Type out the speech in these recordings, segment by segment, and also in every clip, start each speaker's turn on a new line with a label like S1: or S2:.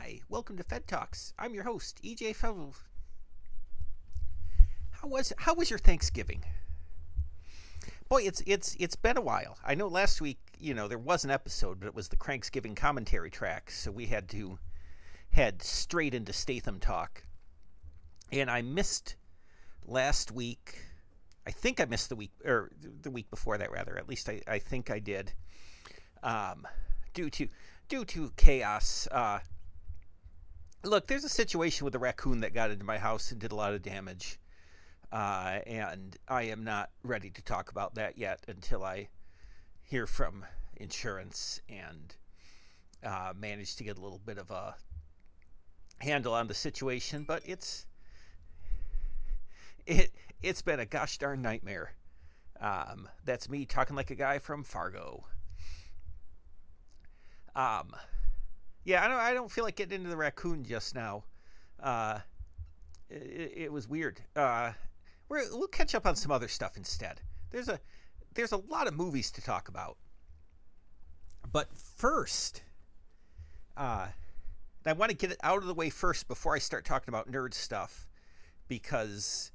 S1: Hi, welcome to Fed Talks. I'm your host, EJ Fevell. How was how was your Thanksgiving? Boy, it's it's it's been a while. I know last week, you know, there was an episode, but it was the Cranksgiving commentary track, so we had to head straight into Statham talk. And I missed last week. I think I missed the week or the week before that rather. At least I, I think I did. Um, due to due to chaos. Uh, look, there's a situation with a raccoon that got into my house and did a lot of damage. Uh, and I am not ready to talk about that yet until I hear from insurance and uh, manage to get a little bit of a handle on the situation. But it's it it's been a gosh darn nightmare. Um, that's me talking like a guy from Fargo. Um, yeah, I don't. I don't feel like getting into the raccoon just now. Uh, it, it was weird. Uh, we will catch up on some other stuff instead. There's a there's a lot of movies to talk about. But first, uh, I want to get it out of the way first before I start talking about nerd stuff, because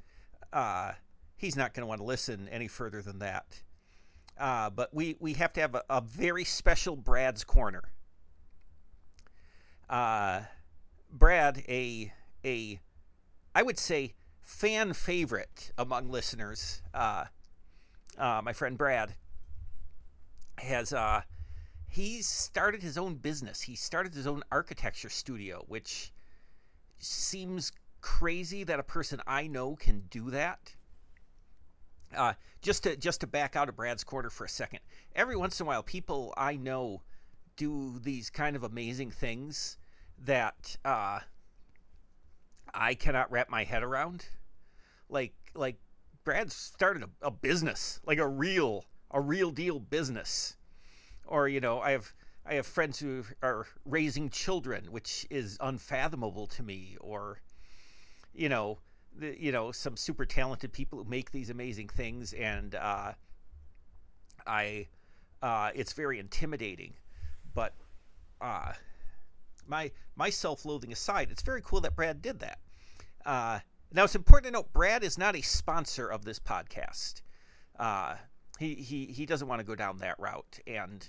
S1: uh, he's not going to want to listen any further than that. Uh, but we, we have to have a, a very special Brad's Corner. Uh, Brad, a a, I would say fan favorite among listeners. Uh, uh, my friend Brad has uh, he's started his own business. He started his own architecture studio, which seems crazy that a person I know can do that. Uh, just to just to back out of Brad's corner for a second. Every once in a while, people I know do these kind of amazing things that uh, I cannot wrap my head around. Like like Brad started a, a business, like a real a real deal business. Or you know, I have I have friends who are raising children, which is unfathomable to me. Or you know, the, you know, some super talented people who make these amazing things, and uh, I, uh, it's very intimidating. But uh, my my self-loathing aside, it's very cool that Brad did that. Uh, now it's important to note Brad is not a sponsor of this podcast. Uh, he he he doesn't want to go down that route, and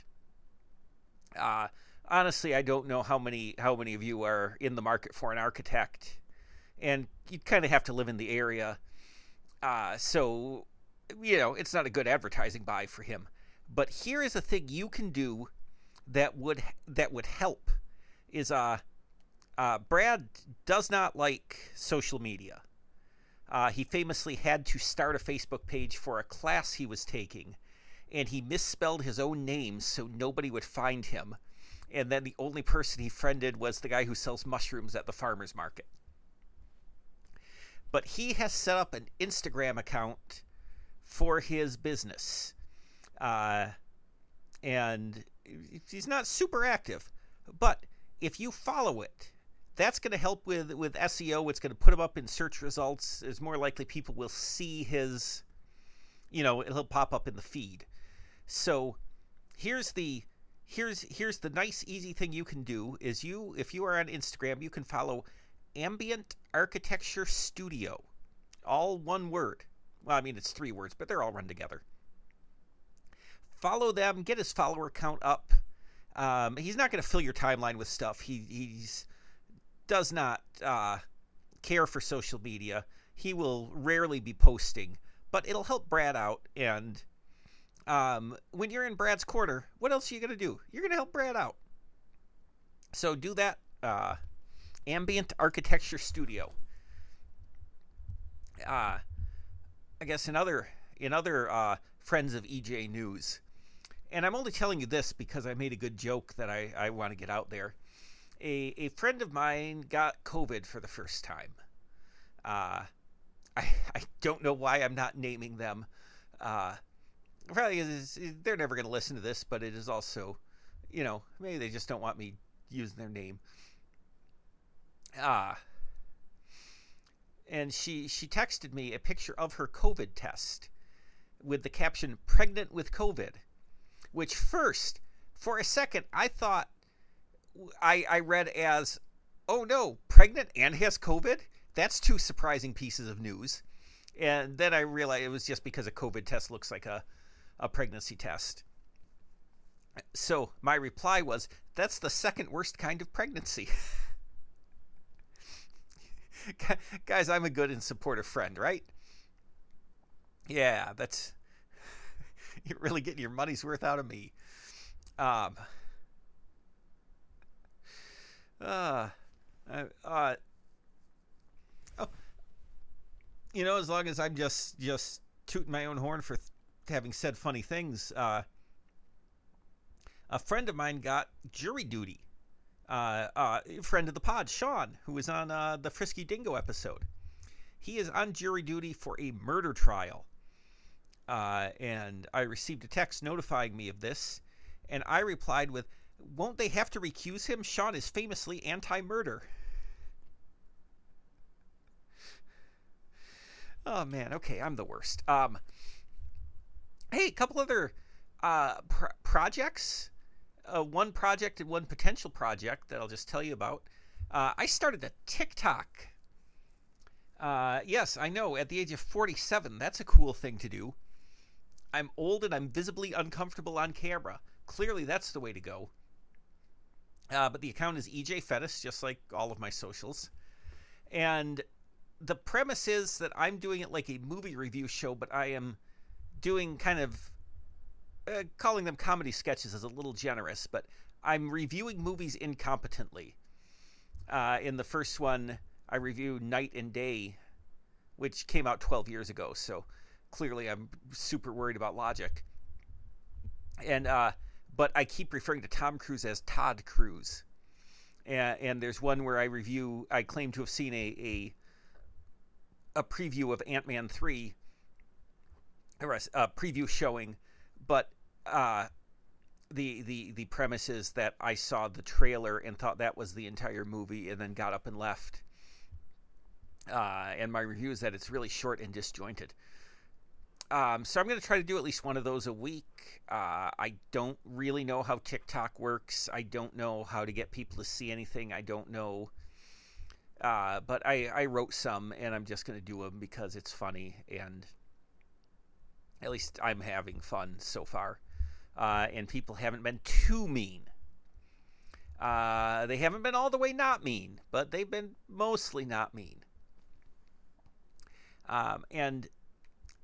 S1: uh, honestly, I don't know how many how many of you are in the market for an architect, and you kind of have to live in the area. Uh, so you know it's not a good advertising buy for him. But here is a thing you can do that would that would help is uh, uh, Brad does not like social media. Uh, he famously had to start a Facebook page for a class he was taking, and he misspelled his own name so nobody would find him. And then the only person he friended was the guy who sells mushrooms at the farmer's market. But he has set up an Instagram account for his business. Uh, and he's not super active, but if you follow it, that's going to help with with SEO. It's going to put him up in search results. It's more likely people will see his, you know, he'll pop up in the feed. So here's the here's here's the nice easy thing you can do is you if you are on Instagram you can follow Ambient Architecture Studio, all one word. Well, I mean it's three words, but they're all run together. Follow them, get his follower count up. Um, he's not going to fill your timeline with stuff. He he's does not uh, care for social media. He will rarely be posting, but it'll help Brad out. And um, when you're in Brad's corner, what else are you going to do? You're going to help Brad out. So do that. Uh, Ambient Architecture Studio. Uh, I guess in other in other uh, friends of EJ News, and I'm only telling you this because I made a good joke that I, I want to get out there a, a friend of mine got COVID for the first time. Uh, I, I don't know why I'm not naming them. Uh, probably they're never going to listen to this, but it is also, you know, maybe they just don't want me using their name. Ah. Uh, and she she texted me a picture of her COVID test with the caption "pregnant with COVID," which first, for a second, I thought I, I read as oh no, pregnant and has COVID? That's two surprising pieces of news. And then I realized it was just because a COVID test looks like a, a pregnancy test. So my reply was, that's the second worst kind of pregnancy. Guys, I'm a good and supportive friend, right? Yeah, that's you're really getting your money's worth out of me. Um, uh, uh, oh, you know, as long as I'm just just tooting my own horn for th- having said funny things, uh, a friend of mine got jury duty. Uh, uh, friend of the pod, Sean, who was on uh, the Frisky Dingo episode. He is on jury duty for a murder trial. Uh, and I received a text notifying me of this, and I replied with, Won't they have to recuse him? Sean is famously anti murder. Oh man, okay, I'm the worst. Um, hey, a couple other uh, pr- projects uh, one project and one potential project that I'll just tell you about. Uh, I started a TikTok. Uh, yes, I know. At the age of 47, that's a cool thing to do. I'm old and I'm visibly uncomfortable on camera. Clearly, that's the way to go. Uh, but the account is EJ Fettis, just like all of my socials. And the premise is that I'm doing it like a movie review show, but I am doing kind of uh, calling them comedy sketches is a little generous, but I'm reviewing movies incompetently. Uh, in the first one, I review Knight and Day, which came out 12 years ago, so clearly I'm super worried about logic. And uh, but I keep referring to Tom Cruise as Todd Cruise. And, and there's one where I review, I claim to have seen a a, a preview of Ant Man three, or a, a preview showing but uh, the the the premise is that I saw the trailer and thought that was the entire movie, and then got up and left. Uh, and my review is that it's really short and disjointed. Um, so I'm going to try to do at least one of those a week. Uh, I don't really know how TikTok works. I don't know how to get people to see anything. I don't know. Uh, but I, I wrote some, and I'm just going to do them because it's funny and at least I'm having fun so far. Uh, and people haven't been too mean. Uh, they haven't been all the way not mean, but they've been mostly not mean. Um, and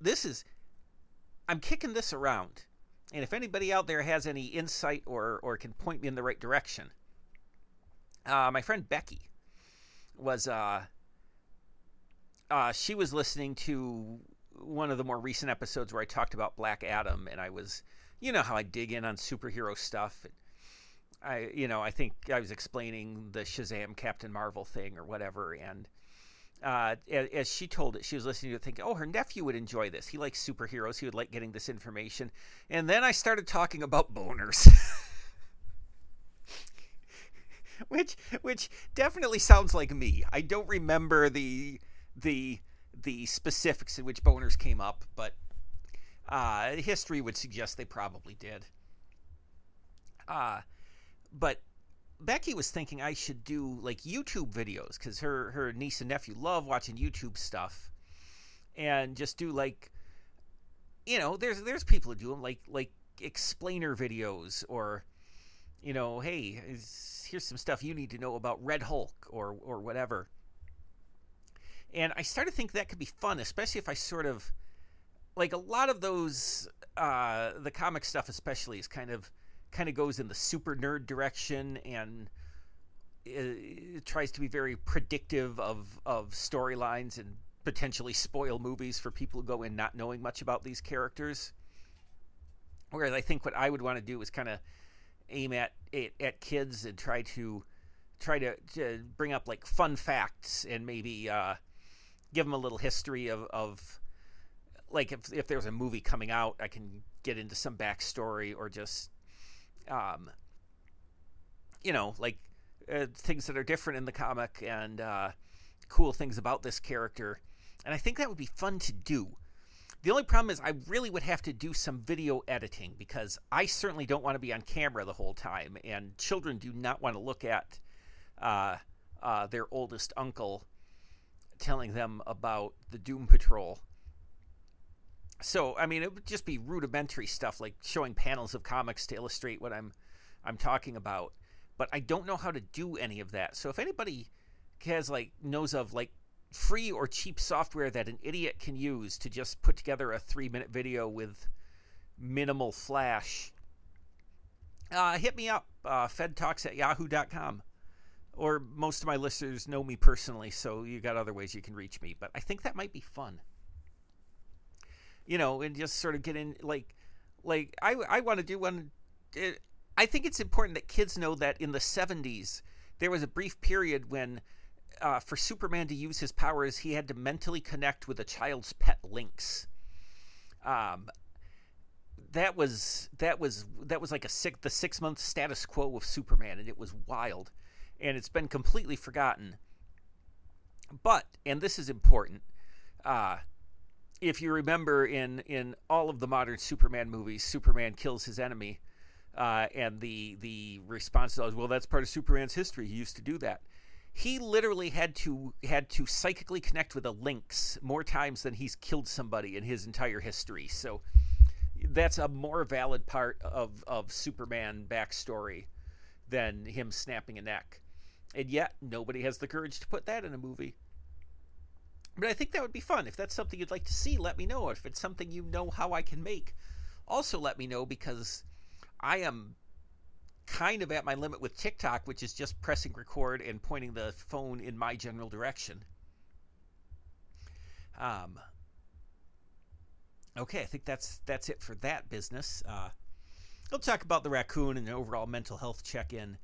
S1: this is, I'm kicking this around. And if anybody out there has any insight or, or can point me in the right direction, uh, my friend Becky was, uh, uh, she was listening to one of the more recent episodes where I talked about Black Adam, and I was, you know, how I dig in on superhero stuff. I, you know, I think I was explaining the Shazam Captain Marvel thing or whatever, and uh, as she told it, she was listening to it thinking, oh, her nephew would enjoy this. He likes superheroes. He would like getting this information. And then I started talking about boners. which which definitely sounds like me. I don't remember the the the specifics in which boners came up, but uh, history would suggest they probably did. Uh, but Becky was thinking I should do like YouTube videos because her her niece and nephew love watching YouTube stuff, and just do like, you know, there's there's people who do them like like explainer videos or, you know, hey, here's some stuff you need to know about Red Hulk or or whatever. And I started to think that could be fun, especially if I sort of like a lot of those uh, the comic stuff especially is kind of kind of goes in the super nerd direction and it, it tries to be very predictive of of storylines and potentially spoil movies for people who go in not knowing much about these characters. Whereas I think what I would want to do is kind of aim at, at at kids and try to try to, to bring up like fun facts and maybe uh, give them a little history of, of like if if there's a movie coming out, I can get into some backstory or just, um, you know, like uh, things that are different in the comic and uh, cool things about this character. And I think that would be fun to do. The only problem is I really would have to do some video editing because I certainly don't want to be on camera the whole time, and children do not want to look at uh, uh, their oldest uncle, telling them about the Doom Patrol. So, I mean, it would just be rudimentary stuff like showing panels of comics to illustrate what I'm I'm talking about. But I don't know how to do any of that. So if anybody has like knows of like free or cheap software that an idiot can use to just put together a three minute video with minimal flash, uh, hit me up, uh, fedtalks at yahoo.com. Or most of my listeners know me personally, so you got other ways you can reach me. But I think that might be fun. You know, and just sort of get in, like, like I, I want to do one. It, I think it's important that kids know that in the 70s, there was a brief period when, uh, for Superman to use his powers, he had to mentally connect with a child's pet lynx. Um, that was that was that was like a six, the six month status quo of Superman, and it was wild, and it's been completely forgotten. But and this is important, uh, if you remember in in all of the modern Superman movies, Superman kills his enemy, uh, and the the response was, well, that's part of Superman's history. He used to do that. He literally had to had to psychically connect with a lynx more times than he's killed somebody in his entire history. So that's a more valid part of, of Superman backstory than him snapping a neck. And yet, nobody has the courage to put that in a movie. But I think that would be fun. If that's something you'd like to see, let me know. If it's something you know how I can make, also let me know because I am kind of at my limit with TikTok, which is just pressing record and pointing the phone in my general direction. Um, okay, I think that's that's it for that business. Uh, we'll talk about the raccoon and the overall mental health check-in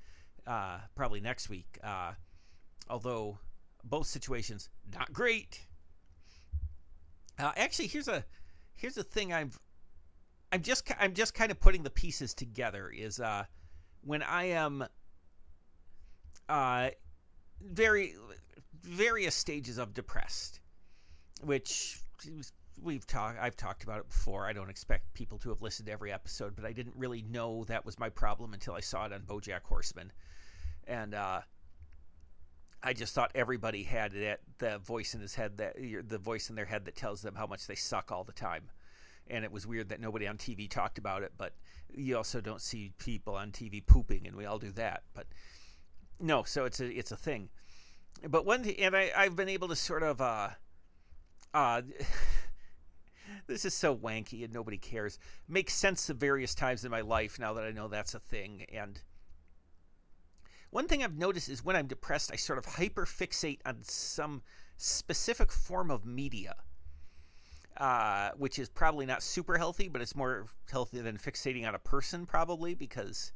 S1: uh, probably next week. Uh, although both situations not great. Uh, actually, here's a here's a thing I've I'm just I'm just kind of putting the pieces together. Is uh, when I am uh, very various stages of depressed, which we've talked I've talked about it before. I don't expect people to have listened to every episode, but I didn't really know that was my problem until I saw it on BoJack Horseman, and uh, I just thought everybody had that the voice in his head that the voice in their head that tells them how much they suck all the time. And it was weird that nobody on TV talked about it, but you also don't see people on TV pooping, and we all do that. But no, so it's a it's a thing. But one and I I've been able to sort of uh uh this is so wanky and nobody cares. Make sense of various times in my life now that I know that's a thing and one thing I've noticed is when I'm depressed, I sort of hyperfixate on some specific form of media, uh, which is probably not super healthy, but it's more healthy than fixating on a person, probably, because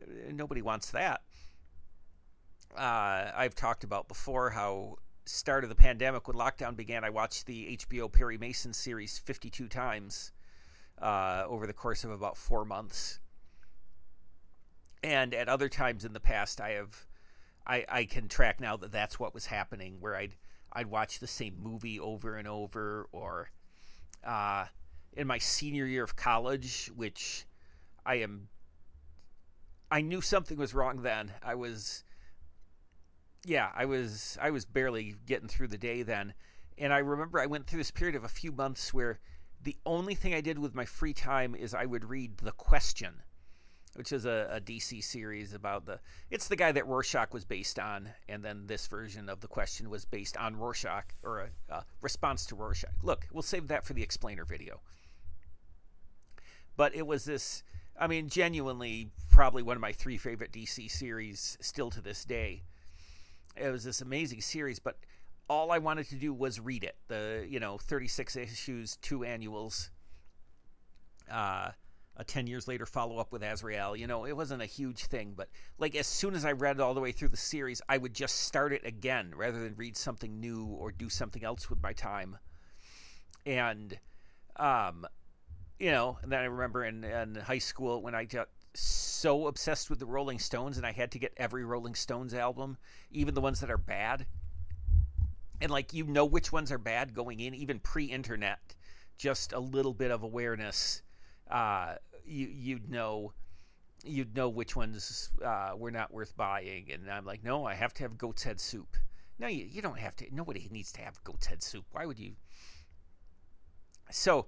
S1: uh, nobody wants that. Uh, I've talked about before how start of the pandemic when lockdown began, I watched the HBO Perry Mason series 52 times uh, over the course of about four months and at other times in the past i have i i can track now that that's what was happening where i'd i'd watch the same movie over and over or uh in my senior year of college which i am i knew something was wrong then. I was yeah i was i was barely getting through the day then. And i remember i went through this period of a few months where the only thing i did with my free time is i would read the question which is a, a, DC series about the. It's the guy that Rorschach was based on, and then this version of the question was based on Rorschach or a, a response to Rorschach. Look, we'll save that for the explainer video. But it was this. I mean, genuinely, probably one of my three favorite DC series still to this day. It was this amazing series, but all I wanted to do was read it. The you know, 36 issues, two annuals. Uh, a 10 years later follow up with Azrael. You know, it wasn't a huge thing, but like as soon as I read all the way through the series, I would just start it again rather than read something new or do something else with my time. And, um, you know, and then I remember in, in high school when I got so obsessed with the Rolling Stones and I had to get every Rolling Stones album, even the ones that are bad. And like you know which ones are bad going in, even pre internet, just a little bit of awareness uh, you you'd know you'd know which ones uh, were not worth buying. And I'm like, no, I have to have goat's head soup. No, you, you don't have to. Nobody needs to have goat's head soup. Why would you? So,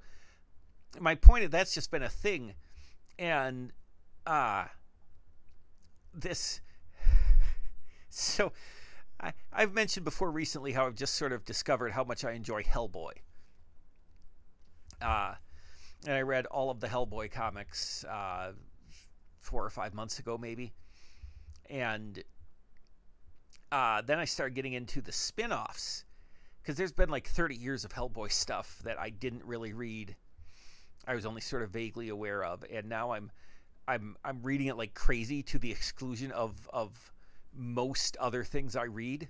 S1: my point is that's just been a thing. And uh, this. So, I, I've mentioned before recently how I've just sort of discovered how much I enjoy Hellboy. Uh, and I read all of the Hellboy comics uh, four or five months ago, maybe. And uh, then I started getting into the spin offs because there's been like 30 years of Hellboy stuff that I didn't really read. I was only sort of vaguely aware of, and now I'm I'm I'm reading it like crazy to the exclusion of of most other things I read.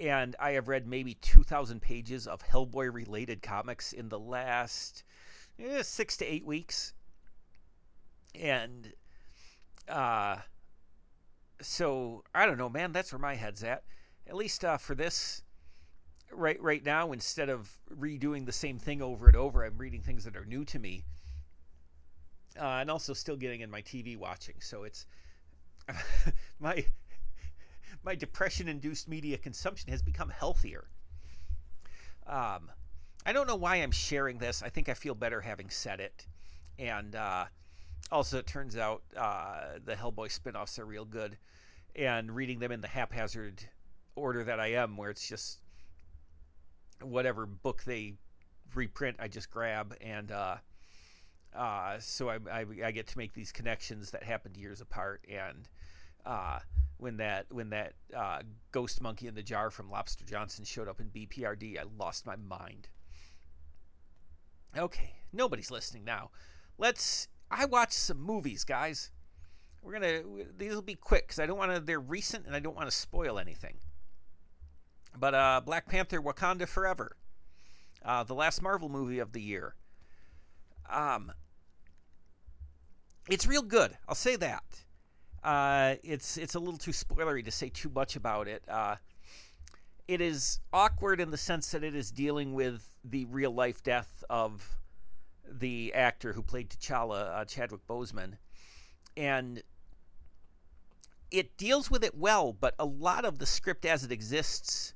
S1: And I have read maybe 2,000 pages of Hellboy related comics in the last eh, six to eight weeks. And uh, so I don't know, man. That's where my head's at. At least uh, for this, right right now, instead of redoing the same thing over and over, I'm reading things that are new to me, uh, and also still getting in my TV watching. So it's my my depression-induced media consumption has become healthier. Um, I don't know why I'm sharing this. I think I feel better having said it, and uh, also, it turns out uh, the Hellboy spin-offs are real good, and reading them in the haphazard order that I am, where it's just whatever book they reprint, I just grab, and uh, uh, so I, I, I, get to make these connections that happened years apart. And uh, when that when that uh, ghost monkey in the jar from Lobster Johnson showed up in BPRD, I lost my mind. Okay, nobody's listening now. Let's I watched some movies, guys. We're gonna these will be quick because I don't want to. They're recent and I don't want to spoil anything. But uh, Black Panther: Wakanda Forever, uh, the last Marvel movie of the year. Um, it's real good. I'll say that. Uh, it's it's a little too spoilery to say too much about it. Uh, it is awkward in the sense that it is dealing with the real life death of the actor who played T'Challa, uh, Chadwick Boseman, and it deals with it well. But a lot of the script as it exists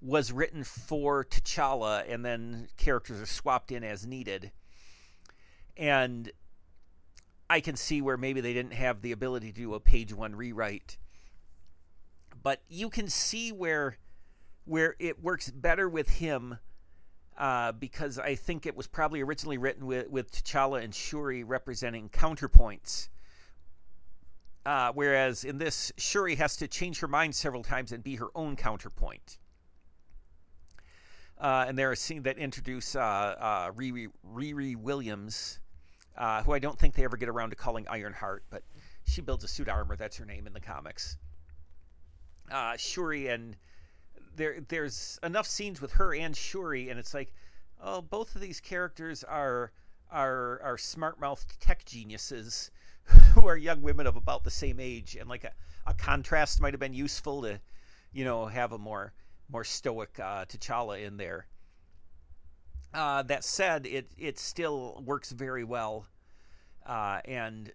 S1: was written for T'Challa, and then characters are swapped in as needed. And I can see where maybe they didn't have the ability to do a page one rewrite. But you can see where where it works better with him uh, because I think it was probably originally written with, with T'Challa and Shuri representing counterpoints. Uh, whereas in this, Shuri has to change her mind several times and be her own counterpoint. Uh, and there are a scene that introduce uh, uh, Riri, Riri Williams, uh, who I don't think they ever get around to calling Ironheart, but she builds a suit armor. That's her name in the comics. Shuri and there there's enough scenes with her and Shuri, and it's like, oh, both of these characters are are are smart mouthed tech geniuses who are young women of about the same age, and like a, a contrast might have been useful to, you know, have a more more stoic uh, T'Challa in there. Uh, that said, it it still works very well, uh, and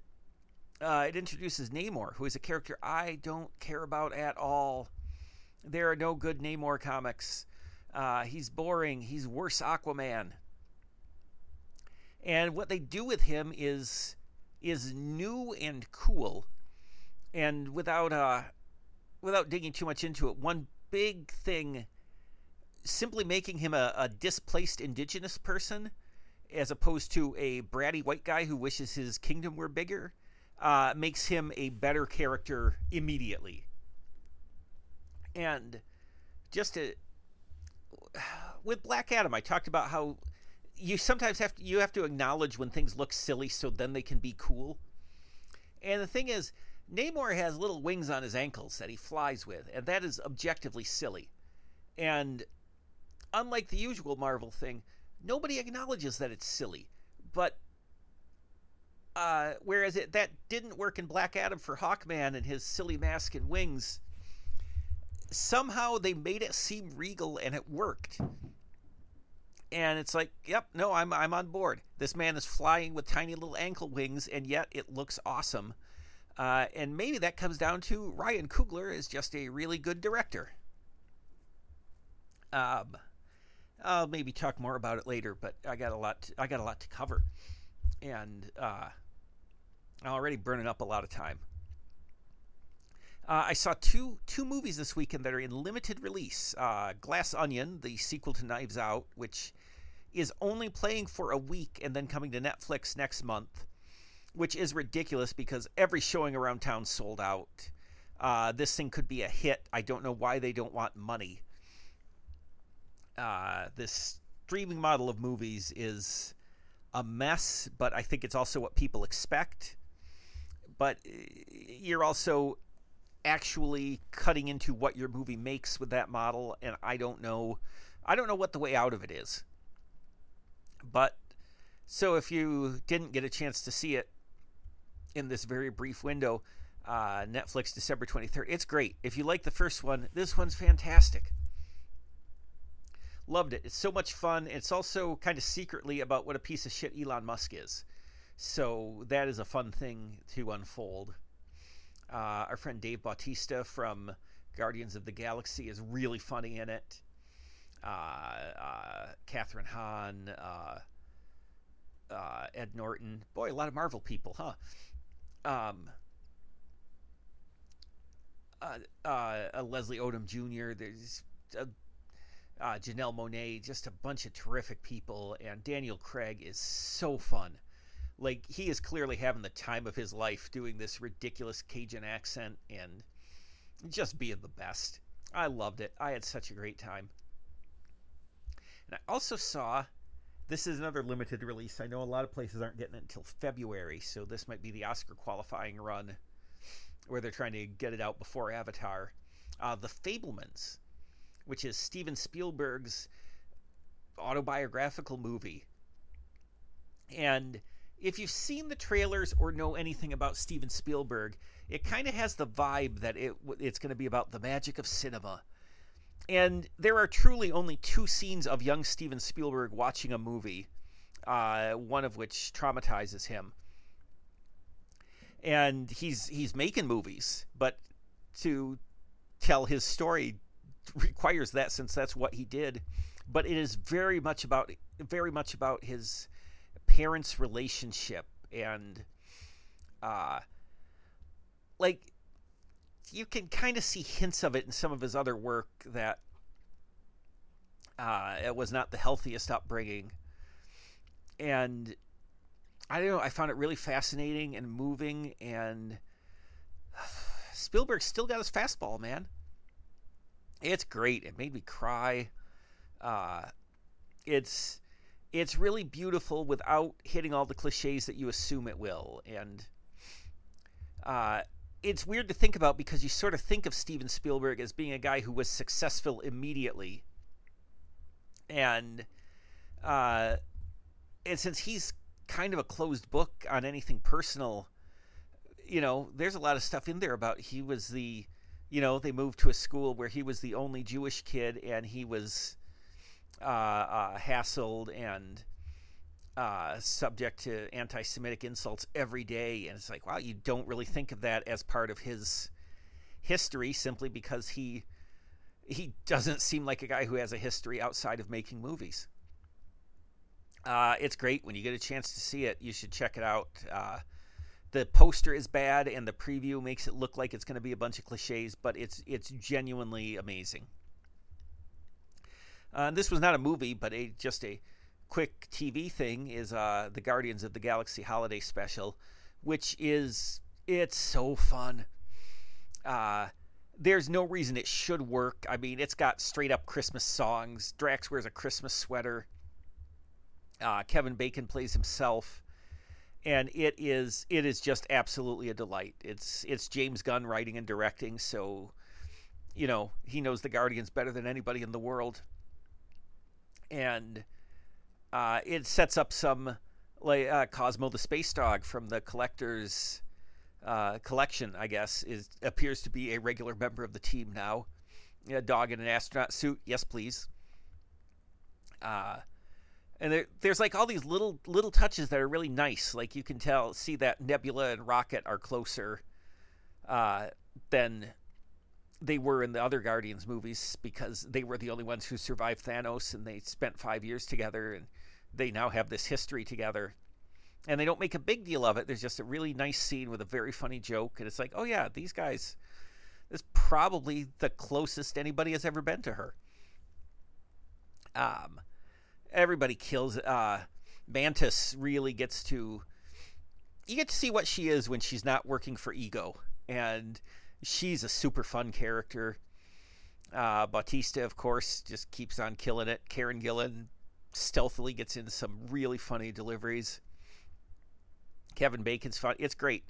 S1: uh, it introduces Namor, who is a character I don't care about at all there are no good Namor comics. Uh, he's boring. He's worse Aquaman. And what they do with him is is new and cool. And without uh, without digging too much into it, one big thing, simply making him a, a displaced indigenous person, as opposed to a bratty white guy who wishes his kingdom were bigger, uh, makes him a better character immediately and just to with Black Adam, I talked about how you sometimes have to you have to acknowledge when things look silly so then they can be cool. And the thing is, Namor has little wings on his ankles that he flies with, and that is objectively silly. And unlike the usual Marvel thing, nobody acknowledges that it's silly. But uh, whereas it that didn't work in Black Adam for Hawkman and his silly mask and wings, somehow they made it seem regal and it worked. And it's like, yep, no, I'm I'm on board. This man is flying with tiny little ankle wings, and yet it looks awesome. Uh, and maybe that comes down to Ryan Coogler is just a really good director. Um, I'll maybe talk more about it later, but I got a lot. To, I got a lot to cover, and uh, I'm already burning up a lot of time. Uh, I saw two two movies this weekend that are in limited release. Uh, Glass Onion, the sequel to Knives Out, which is only playing for a week and then coming to Netflix next month, which is ridiculous because every showing around town sold out. Uh, this thing could be a hit. I don't know why they don't want money. Uh, this streaming model of movies is a mess, but I think it's also what people expect. But uh, you're also actually cutting into what your movie makes with that model, and I don't know. I don't know what the way out of it is. But so if you didn't get a chance to see it in this very brief window, uh, Netflix December 23rd, it's great. If you like the first one, this one's fantastic. Loved it. It's so much fun. It's also kind of secretly about what a piece of shit Elon Musk is. So that is a fun thing to unfold. Uh, our friend Dave Bautista from Guardians of the Galaxy is really funny in it. Uh, uh, Kathryn Hahn, uh, uh, Ed Norton. Boy, a lot of Marvel people, huh? Um, uh, Leslie Odom Jr. There's Janelle Monáe, just a bunch of terrific people, and Daniel Craig is so fun like he is clearly having the time of his life doing this ridiculous Cajun accent and just being the best. I loved it. I had such a great time. And I also saw this is another limited release. I know a lot of places aren't getting it until February, so this might be the Oscar qualifying run where they're trying to get it out before Avatar. Uh, the Fabelmans, which is Steven Spielberg's autobiographical movie. And if you've seen the trailers or know anything about Steven Spielberg, it kind of has the vibe that it it's going to be about the magic of cinema and there are truly only two scenes of young Steven Spielberg watching a movie, uh, one of which traumatizes him. And he's he's making movies, but to tell his story requires that since that's what he did. But it is very much about very much about his parents' relationship and uh like you can kind of see hints of it in some of his other work that uh, it was not the healthiest upbringing. And I don't know, I found it really fascinating and moving. And Spielberg still got his fastball, man. It's great. It made me cry. Uh, it's it's really beautiful without hitting all the cliches that you assume it will. And uh, it's weird to think about because you sort of think of Steven Spielberg as being a guy who was successful immediately, and uh, and since he's kind of a closed book on anything personal, you know, there's a lot of stuff in there about he was the, you know, they moved to a school where he was the only Jewish kid and he was hassled and uh, subject to anti Semitic insults every day. And it's like, wow, you don't really think of that as part of his history simply because he he doesn't seem like a guy who has a history outside of making movies. Uh, it's great when you get a chance to see it. You should check it out. Uh, the poster is bad, and the preview makes it look like it's going to be a bunch of cliches, but it's it's genuinely amazing. Uh, this was not a movie, but a just a quick TV thing is uh, the Guardians of the Galaxy Holiday Special, which is it's so fun. Uh, there's no reason it should work. I mean, it's got straight up Christmas songs. Drax wears a Christmas sweater. Uh, Kevin Bacon plays himself, and it is it is just absolutely a delight. It's it's James Gunn writing and directing, so you know he knows the Guardians better than anybody in the world, and uh, it sets up some like uh, Cosmo the space dog from the collector's uh, collection. I guess is appears to be a regular member of the team now. A dog in an astronaut suit, yes please. Uh, and there, there's like all these little little touches that are really nice. Like you can tell, see that Nebula and Rocket are closer uh, than they were in the other Guardians movies because they were the only ones who survived Thanos and they spent five years together and they now have this history together. And they don't make a big deal of it. There's just a really nice scene with a very funny joke. And it's like, oh, yeah, these guys, is probably the closest anybody has ever been to her. Um, everybody kills. Uh, Mantis really gets to. You get to see what she is when she's not working for Ego. And she's a super fun character. Uh, Bautista, of course, just keeps on killing it. Karen Gillan stealthily gets into some really funny deliveries. Kevin Bacon's fun. It's great.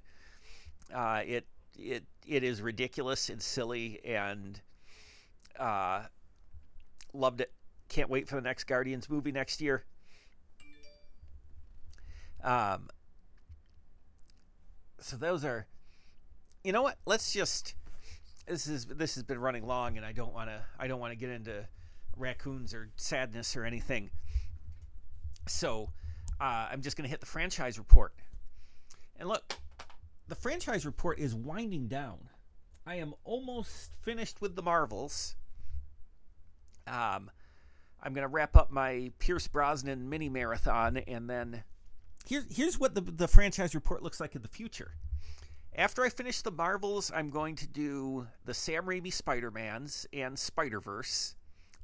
S1: Uh, it it it is ridiculous and silly, and uh, loved it. Can't wait for the next Guardians movie next year. Um, so those are you know what? Let's just this is this has been running long, and I don't want to I don't want to get into raccoons or sadness or anything. So uh, I'm just going to hit the franchise report. And look, the franchise report is winding down. I am almost finished with the Marvels. Um, I'm going to wrap up my Pierce Brosnan mini marathon, and then here's here's what the the franchise report looks like in the future. After I finish the Marvels, I'm going to do the Sam Raimi Spider Mans and Spider Verse,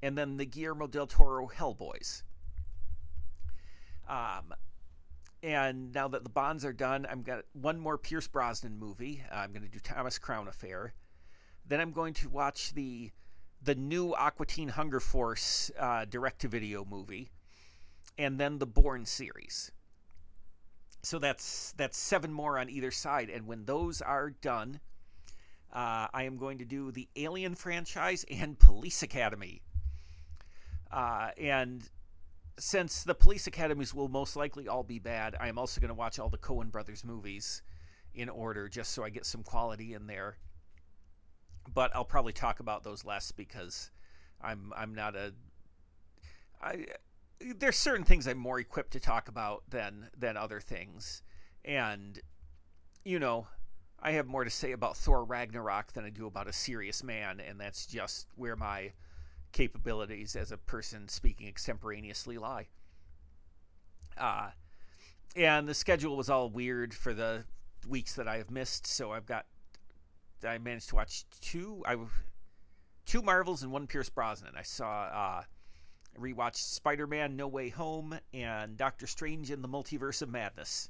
S1: and then the Guillermo del Toro Hellboys. Um, and now that the bonds are done, I'm got one more Pierce Brosnan movie. I'm going to do Thomas Crown Affair. Then I'm going to watch the the new Aqua Teen Hunger Force uh, direct to video movie, and then the Bourne series so that's that's seven more on either side. And when those are done, uh, I am going to do the Alien franchise and Police Academy. Uh, and since the Police Academies will most likely all be bad, I am also going to watch all the Coen Brothers movies in order, just so I get some quality in there. But I'll probably talk about those less because I'm I'm not a I there's certain things I'm more equipped to talk about than than other things, and you know, I have more to say about Thor Ragnarok than I do about a serious man, and that's just where my capabilities as a person speaking extemporaneously lie. Uh, and the schedule was all weird for the weeks that I have missed, so I've got I managed to watch two I two Marvels and one Pierce Brosnan. I saw uh, rewatched Spider Man No Way Home and Doctor Strange in the Multiverse of Madness.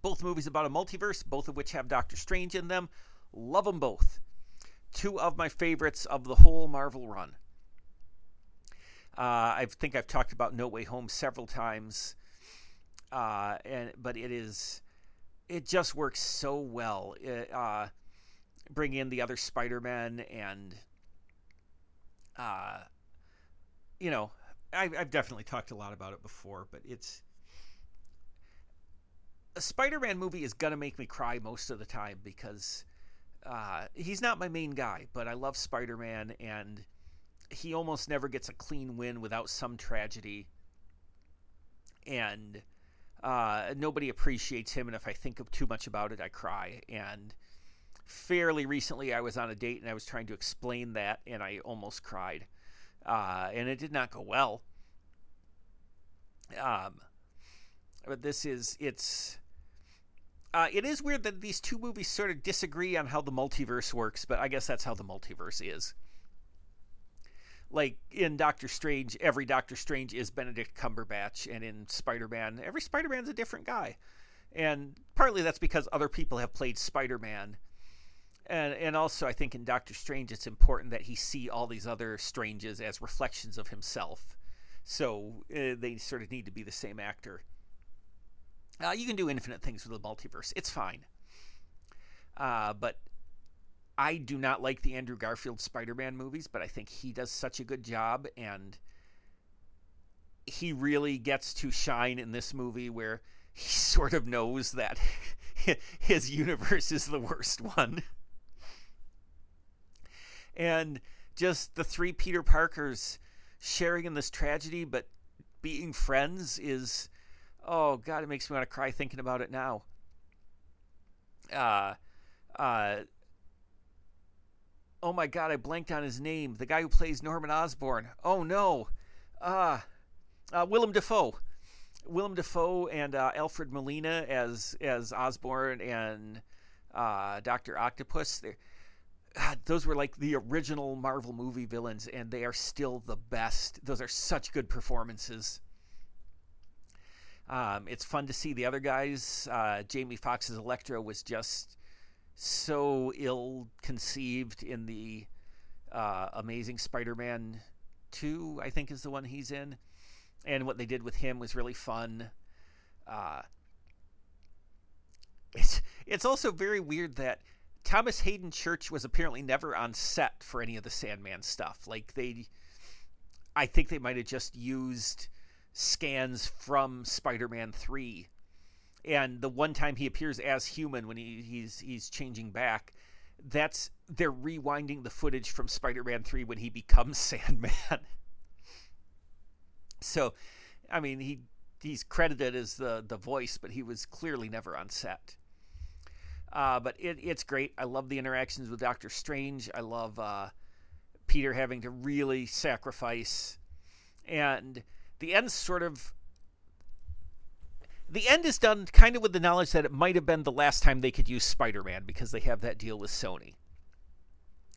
S1: Both movies about a multiverse, both of which have Doctor Strange in them. Love them both. Two of my favorites of the whole Marvel run. Uh, I think I've talked about No Way Home several times, uh, and but it is it just works so well. It, uh, bring in the other Spider-Man and uh, you know, I, I've definitely talked a lot about it before, but it's a Spider-Man movie is gonna make me cry most of the time because uh, he's not my main guy, but I love Spider-Man, and he almost never gets a clean win without some tragedy, and uh, nobody appreciates him. And if I think too much about it, I cry. And fairly recently, I was on a date and I was trying to explain that, and I almost cried uh, and it did not go well. Um, but this is it's. Uh, it is weird that these two movies sort of disagree on how the multiverse works, but I guess that's how the multiverse is. Like in Doctor Strange, every Doctor Strange is Benedict Cumberbatch, and in Spider Man, every Spider Man's a different guy. And partly that's because other people have played Spider Man and and also I think in Doctor Strange it's important that he see all these other Stranges as reflections of himself. So uh, they sort of need to be the same actor. Uh, you can do infinite things with the multiverse. It's fine. Uh, but I do not like the Andrew Garfield Spider-Man movies, but I think he does such a good job and he really gets to shine in this movie where he sort of knows that his universe is the worst one and just the three Peter Parkers sharing in this tragedy, but being friends is, oh God, it makes me want to cry thinking about it now. Uh, uh, oh my god, I blanked on his name. The guy who plays Norman Osborn. Oh no, uh, uh Willem Dafoe. Willem Dafoe and uh, Alfred Molina as as Osborn and uh, Doctor Octopus. They're, God, those were like the original Marvel movie villains, and they are still the best. Those are such good performances. Um, it's fun to see the other guys. Uh, Jamie Foxx's Electro was just so ill conceived in the uh, Amazing Spider Man 2, I think is the one he's in. And what they did with him was really fun. Uh, it's, it's also very weird that Thomas Haden Church was apparently never on set for any of the Sandman stuff. Like, they. I think they might have just used scans from Spider-Man 3 and the one time he appears as human when he, he's he's changing back that's they're rewinding the footage from Spider-Man 3 when he becomes Sandman. so I mean he he's credited as the the voice but he was clearly never on set. Uh, but it, it's great. I love the interactions with Doctor Strange. I love uh, Peter having to really sacrifice and the end sort of the end is done kind of with the knowledge that it might have been the last time they could use Spider-Man because they have that deal with Sony.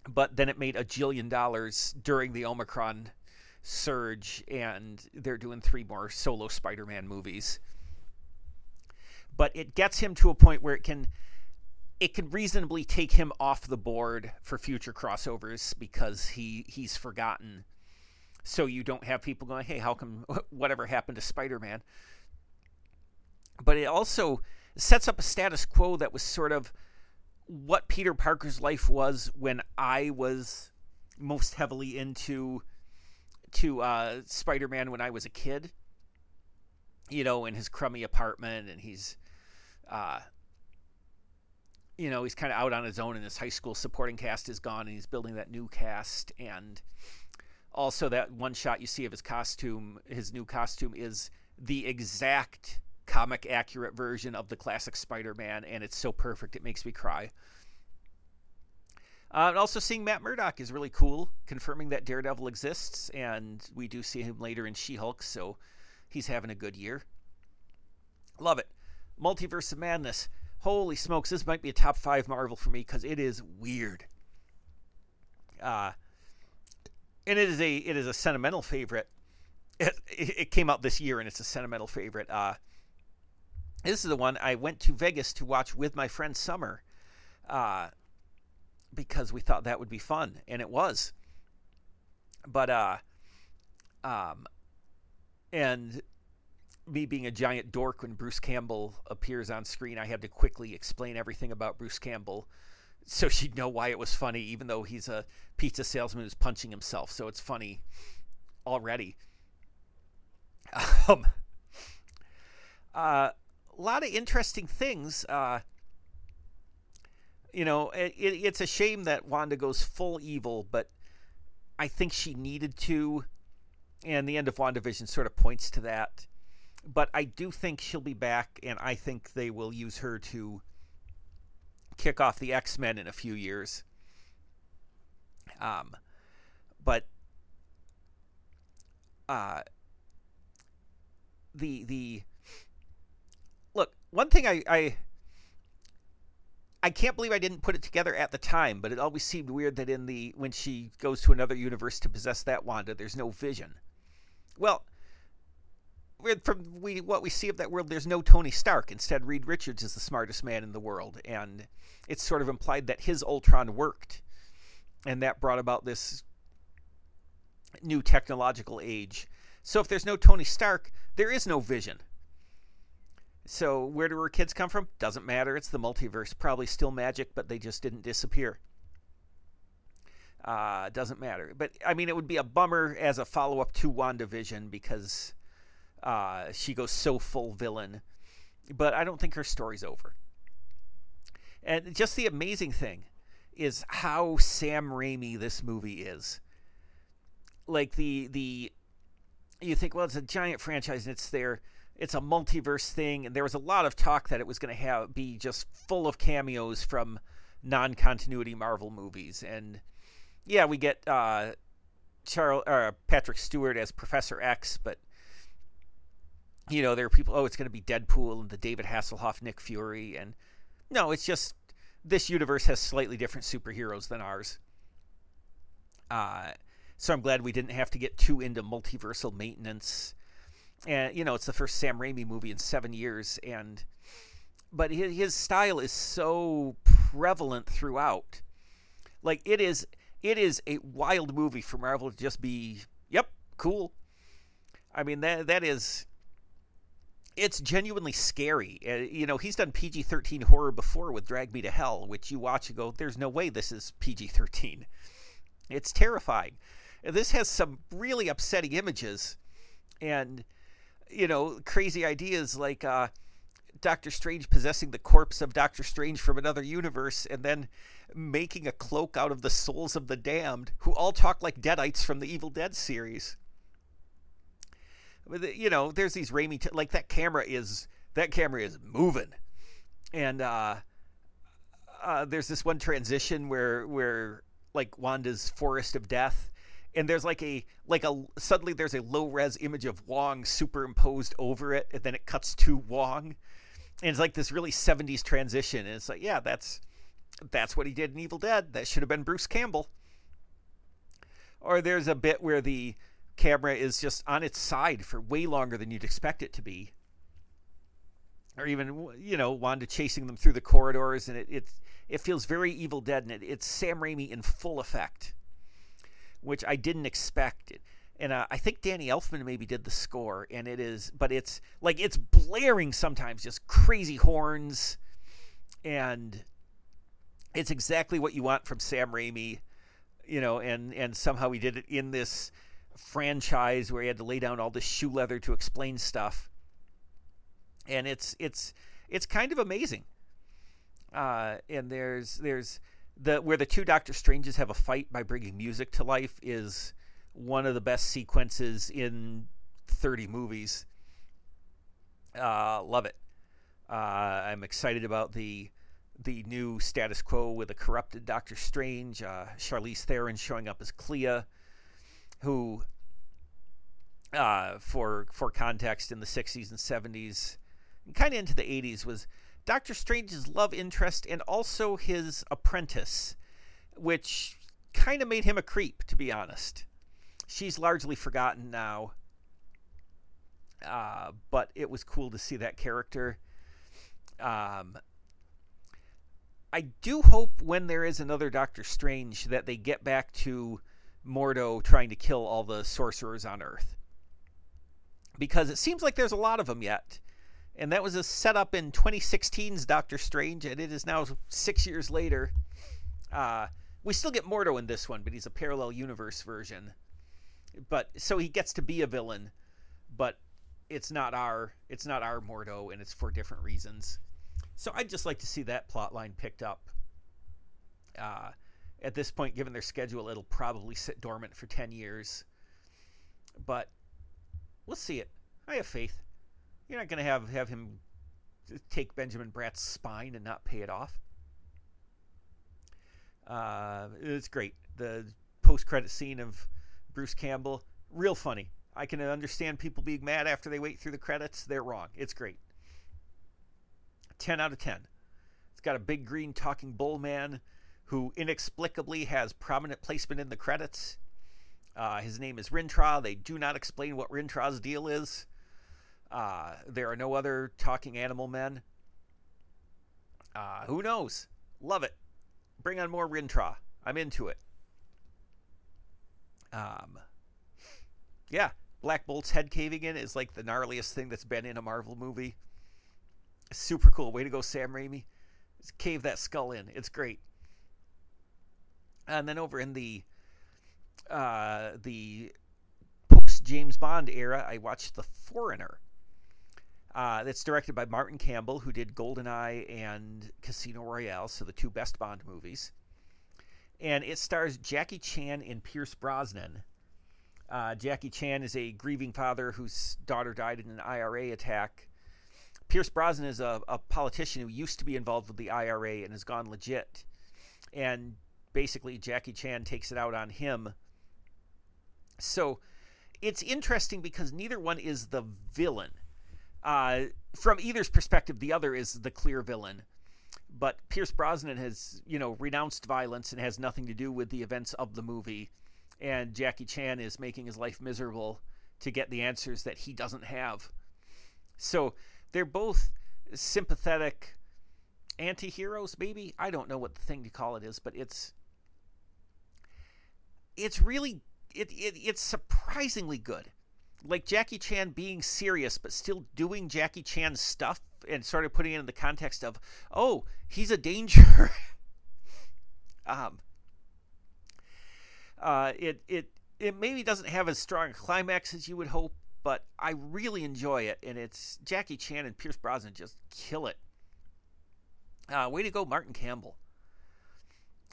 S1: But then it made a jillion dollars during the Omicron surge, and they're doing three more solo Spider-Man movies. But it gets him to a point where it can it could reasonably take him off the board for future crossovers because he he's forgotten so you don't have people going, hey, how come whatever happened to Spider Man? But it also sets up a status quo that was sort of what Peter Parker's life was when I was most heavily into to uh, Spider Man when I was a kid. You know, in his crummy apartment, and he's, uh, you know, he's kind of out on his own, and his high school supporting cast is gone, and he's building that new cast, and also that one shot you see of his costume his new costume is the exact comic accurate version of the classic spider-man and it's so perfect it makes me cry. Uh, and also seeing matt murdock is really cool confirming that daredevil exists and we do see him later in she-hulk so he's having a good year. Love it. Multiverse of madness holy smokes this might be a top five marvel for me because it is weird uh, and it is a it is a sentimental favorite. It, it came out this year, and it's a sentimental favorite. Uh, this is the one I went to Vegas to watch with my friend Summer, uh, because we thought that would be fun, and it was. But uh, um, and me being a giant dork when Bruce Campbell appears on screen, I had to quickly explain everything about Bruce Campbell so she'd know why it was funny, even though he's a pizza salesman who's punching himself. So it's funny already. Um, uh, a lot of interesting things. Uh, you know, it, it, it's a shame that Wanda goes full evil, but I think she needed to. And the end of WandaVision sort of points to that. But I do think she'll be back, and I think they will use her to kick off the X Men in a few years. Um, but uh, the the look one thing I, I I can't believe I didn't put it together at the time, but it always seemed weird that in the when she goes to another universe to possess that Wanda, there's no Vision. Well, from we what we see of that world, there's no Tony Stark. Instead, Reed Richards is the smartest man in the world, and it's sort of implied that his Ultron worked, and that brought about this new technological age. So if there's no Tony Stark, there is no Vision. So where do her kids come from? Doesn't matter. It's the multiverse. Probably still magic, but they just didn't disappear. Uh, doesn't matter. But I mean, it would be a bummer as a follow up to WandaVision because uh, she goes so full villain. But I don't think her story's over. And just the amazing thing is how Sam Raimi this movie is. Like the the you think, well, it's a giant franchise and it's there it's a multiverse thing, and there was a lot of talk that it was going to have be just full of cameos from non-continuity Marvel movies, and yeah, we get uh, Charles uh, Patrick Stewart as Professor X, but you know there are people. Oh, it's going to be Deadpool and the David Hasselhoff Nick Fury, and no, it's just this universe has slightly different superheroes than ours. Uh, so I'm glad we didn't have to get too into multiversal maintenance. And you know, it's the first Sam Raimi movie in seven years, and but his, his style is so prevalent throughout. Like it is, it is a wild movie for Marvel to just be, yep, cool. I mean that that is it's genuinely scary. Uh, you know, he's done PG 13 horror before with Drag Me to Hell, which you watch and go, there's no way this is PG 13. It's terrifying. This has some really upsetting images and, you know, crazy ideas like uh, Doctor Strange possessing the corpse of Doctor Strange from another universe and then making a cloak out of the souls of the damned, who all talk like Deadites from the Evil Dead series you know, there's these Raimi t- like that camera is that camera is moving, and uh, uh, there's this one transition where where like Wanda's Forest of Death, and there's like a like a suddenly there's a low res image of Wong superimposed over it, and then it cuts to Wong, and it's like this really 70s transition, and it's like yeah, that's that's what he did in Evil Dead. That should have been Bruce Campbell. Or there's a bit where the camera is just on its side for way longer than you'd expect it to be. Or even, you know, Wanda chasing them through the corridors, and it it, it feels very Evil Dead, and it, it's Sam Raimi in full effect, which I didn't expect. And uh, I think Danny Elfman maybe did the score, and it is, but it's like it's blaring sometimes, just crazy horns, and it's exactly what you want from Sam Raimi, you know, and and somehow he did it in this franchise where he had to lay down all this shoe leather to explain stuff, and it's it's it's kind of amazing. Uh, and there's there's the where the two Doctor Stranges have a fight by bringing music to life is one of the best sequences in 30 movies. Uh, love it. Uh, I'm excited about the the new status quo with a corrupted Doctor Strange. Uh, Charlize Theron showing up as Clea who, uh, for for context, in the '60s and '70s, and kind of into the '80s, was Doctor Strange's love interest and also his apprentice, which kind of made him a creep, to be honest. She's largely forgotten now, uh, but it was cool to see that character. Um, I do hope when there is another Doctor Strange that they get back to Mordo trying to kill all the sorcerers on Earth. Because it seems like there's a lot of them yet. And that was a setup in 2016's Doctor Strange, and it is now six years later. Uh, we still get Mordo in this one, but he's a parallel universe version. But so he gets to be a villain, but it's not our it's not our Mordo, and it's for different reasons. So I'd just like to see that plot line picked up. Uh, at this point, given their schedule, it'll probably sit dormant for 10 years. But we'll see it. I have faith. You're not going to have, have him take Benjamin Bratt's spine and not pay it off. Uh, it's great. The post credit scene of Bruce Campbell, real funny. I can understand people being mad after they wait through the credits. They're wrong. It's great. 10 out of 10. It's got a big green talking bull man who inexplicably has prominent placement in the credits. Uh, his name is Rintrah. They do not explain what Rintrah's deal is. Uh, there are no other talking animal men. Uh, who knows? Love it. Bring on more Rintrah. I'm into it. Um, yeah, Black Bolt's head caving in is like the gnarliest thing that's been in a Marvel movie. Super cool. Way to go, Sam Raimi. Just cave that skull in. It's great. And then over in the uh, the post James Bond era, I watched The Foreigner. Uh, that's directed by Martin Campbell, who did GoldenEye and Casino Royale, so the two best Bond movies. And it stars Jackie Chan and Pierce Brosnan. Uh, Jackie Chan is a grieving father whose daughter died in an IRA attack. Pierce Brosnan is a, a politician who used to be involved with the IRA and has gone legit and basically Jackie Chan takes it out on him. So it's interesting because neither one is the villain. Uh, from either's perspective, the other is the clear villain. But Pierce Brosnan has, you know, renounced violence and has nothing to do with the events of the movie. And Jackie Chan is making his life miserable to get the answers that he doesn't have. So they're both sympathetic anti-heroes maybe i don't know what the thing to call it is but it's it's really it, it it's surprisingly good like jackie chan being serious but still doing jackie chan stuff and sort of putting it in the context of oh he's a danger um uh it it it maybe doesn't have as strong a climax as you would hope but I really enjoy it, and it's Jackie Chan and Pierce Brosnan just kill it. Uh, way to go, Martin Campbell.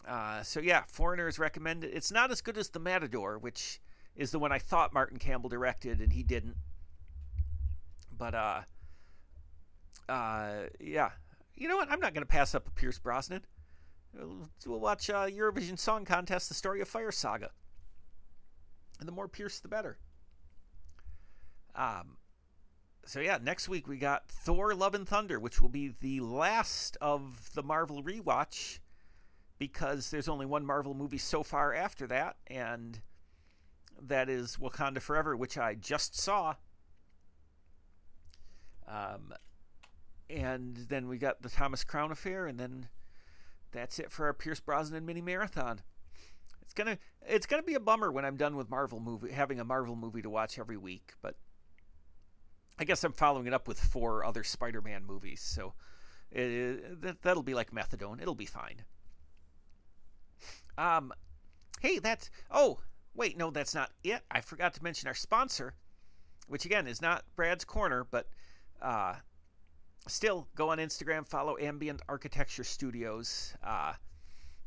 S1: Uh, so yeah, Foreigner is recommended. It's not as good as The Matador, which is the one I thought Martin Campbell directed, and he didn't. But uh, uh, yeah, you know what? I'm not going to pass up a Pierce Brosnan. We'll watch uh, Eurovision Song Contest: The Story of Fire Saga, and the more Pierce, the better. Um, so yeah, next week we got Thor: Love and Thunder, which will be the last of the Marvel rewatch because there's only one Marvel movie so far after that, and that is Wakanda Forever, which I just saw. Um, and then we got the Thomas Crown Affair, and then that's it for our Pierce Brosnan mini marathon. It's gonna it's gonna be a bummer when I'm done with Marvel movie having a Marvel movie to watch every week, but I guess I'm following it up with four other Spider-Man movies, so it, that, that'll be like methadone. It'll be fine. Um, hey, that's oh wait, no, that's not it. I forgot to mention our sponsor, which again is not Brad's Corner, but uh, still go on Instagram, follow Ambient Architecture Studios. Uh,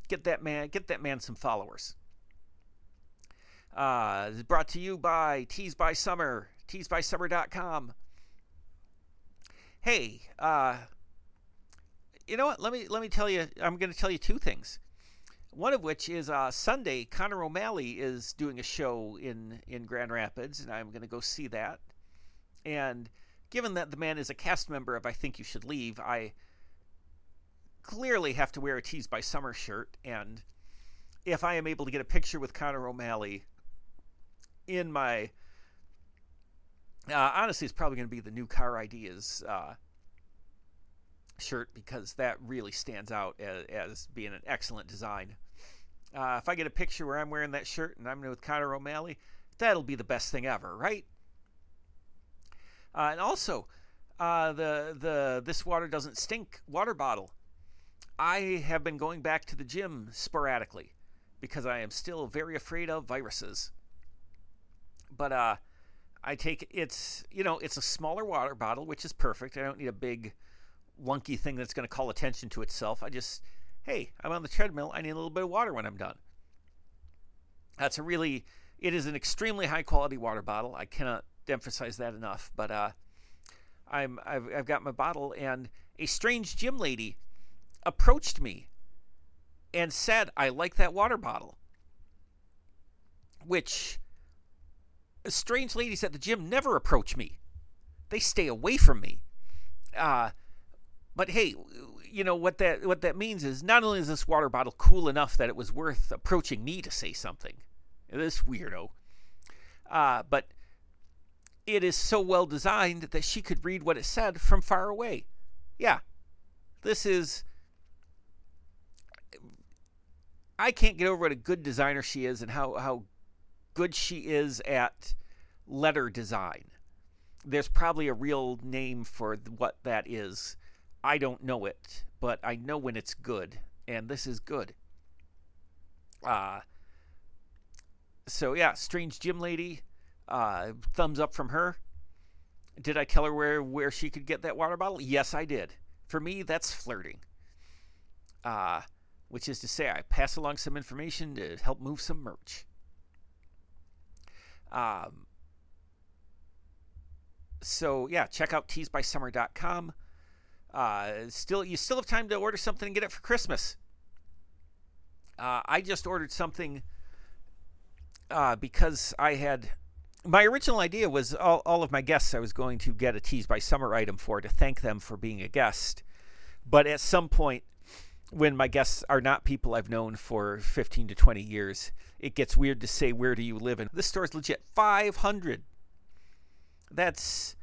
S1: get that man, get that man some followers. Uh, is brought to you by Tees by Summer, teesbysummer.com. Hey, uh, you know what? Let me let me tell you. I'm going to tell you two things. One of which is uh, Sunday. Connor O'Malley is doing a show in in Grand Rapids, and I'm going to go see that. And given that the man is a cast member of I Think You Should Leave, I clearly have to wear a Tees by Summer shirt. And if I am able to get a picture with Connor O'Malley in my uh, honestly, it's probably going to be the new car ideas uh, shirt because that really stands out as, as being an excellent design. Uh, if I get a picture where I'm wearing that shirt and I'm with Connor O'Malley, that'll be the best thing ever, right? Uh, and also, uh, the the this water doesn't stink water bottle. I have been going back to the gym sporadically because I am still very afraid of viruses. But uh, I take it's you know it's a smaller water bottle, which is perfect. I don't need a big wonky thing that's going to call attention to itself. I just hey, I'm on the treadmill. I need a little bit of water when I'm done. That's a really it is an extremely high quality water bottle. I cannot emphasize that enough. But uh, I'm I've, I've got my bottle, and a strange gym lady approached me and said, "I like that water bottle," which strange ladies at the gym never approach me. They stay away from me. Uh, but hey, you know what that what that means is not only is this water bottle cool enough that it was worth approaching me to say something, this weirdo, uh, but it is so well designed that she could read what it said from far away. Yeah, this is. I can't get over what a good designer she is and how how good she is at letter design. There's probably a real name for what that is. I don't know it, but I know when it's good, and this is good. Uh, so yeah, strange gym lady. Uh, thumbs up from her. Did I tell her where where she could get that water bottle? Yes, I did. For me, that's flirting. Uh, which is to say, I pass along some information to help move some merch. Um, so yeah, check out teesbysummer.com. Uh, still, you still have time to order something and get it for Christmas. Uh, I just ordered something uh, because I had my original idea was all, all of my guests I was going to get a Tees by Summer item for to thank them for being a guest. But at some point, when my guests are not people I've known for 15 to 20 years, it gets weird to say, Where do you live? And this store's legit 500. That's,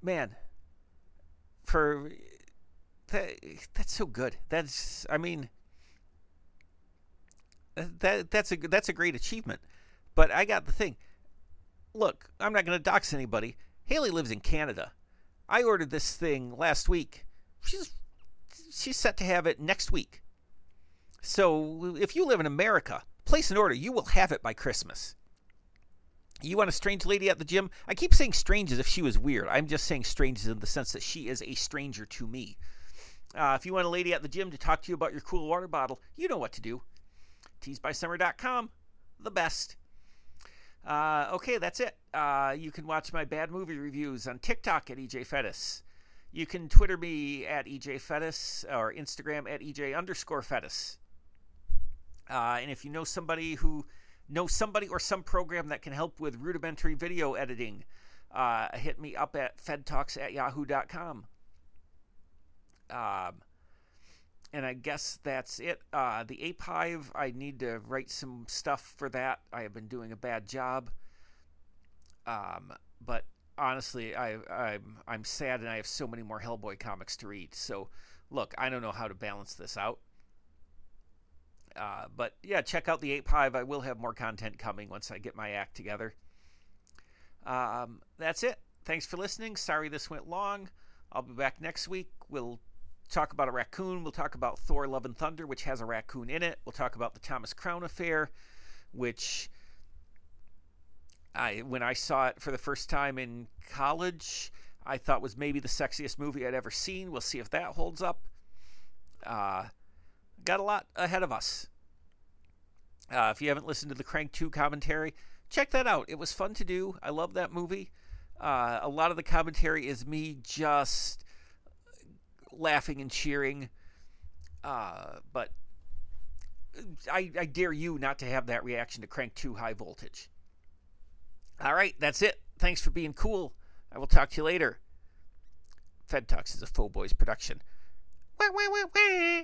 S1: man, for that, that's so good. That's, I mean, uh, that that's a that's a great achievement. But I got the thing. Look, I'm not going to dox anybody. Haley lives in Canada. I ordered this thing last week. She's she's set to have it next week. So if you live in America, place an order. You will have it by Christmas. You want a strange lady at the gym? I keep saying strange as if she was weird. I'm just saying strange in the sense that she is a stranger to me. Uh, if you want a lady at the gym to talk to you about your cool water bottle, you know what to do. Teesbysummer.com, the best. Uh, okay, that's it. Uh, you can watch my bad movie reviews on TikTok at EJ Feddes. You can Twitter me at EJ Feddes or Instagram at EJ underscore Feddes. Uh, and if you know somebody who knows somebody or some program that can help with rudimentary video editing, uh, hit me up at fedtalks at yahoo.com. Um, and I guess that's it. Uh, the Ape Hive, I need to write some stuff for that. I have been doing a bad job. Um, but honestly, I, I'm I'm sad, and I have so many more Hellboy comics to read. So, look, I don't know how to balance this out. Uh, but yeah, check out the Ape Hive. I will have more content coming once I get my act together. Um, that's it. Thanks for listening. Sorry this went long. I'll be back next week. We'll talk about a raccoon. We'll talk about Thor: Love and Thunder, which has a raccoon in it. We'll talk about the Thomas Crown affair, which I when I saw it for the first time in college, I thought was maybe the sexiest movie I'd ever seen. We'll see if that holds up. Uh, got a lot ahead of us. Uh, if you haven't listened to the Crank 2 commentary, check that out. It was fun to do. I love that movie. Uh, a lot of the commentary is me just laughing and cheering. Uh, but I, I dare you not to have that reaction to Crank 2 High Voltage. All right, that's it. Thanks for being cool. I will talk to you later. Fed Talks is a Faux Boys production. Wah, wah, wah,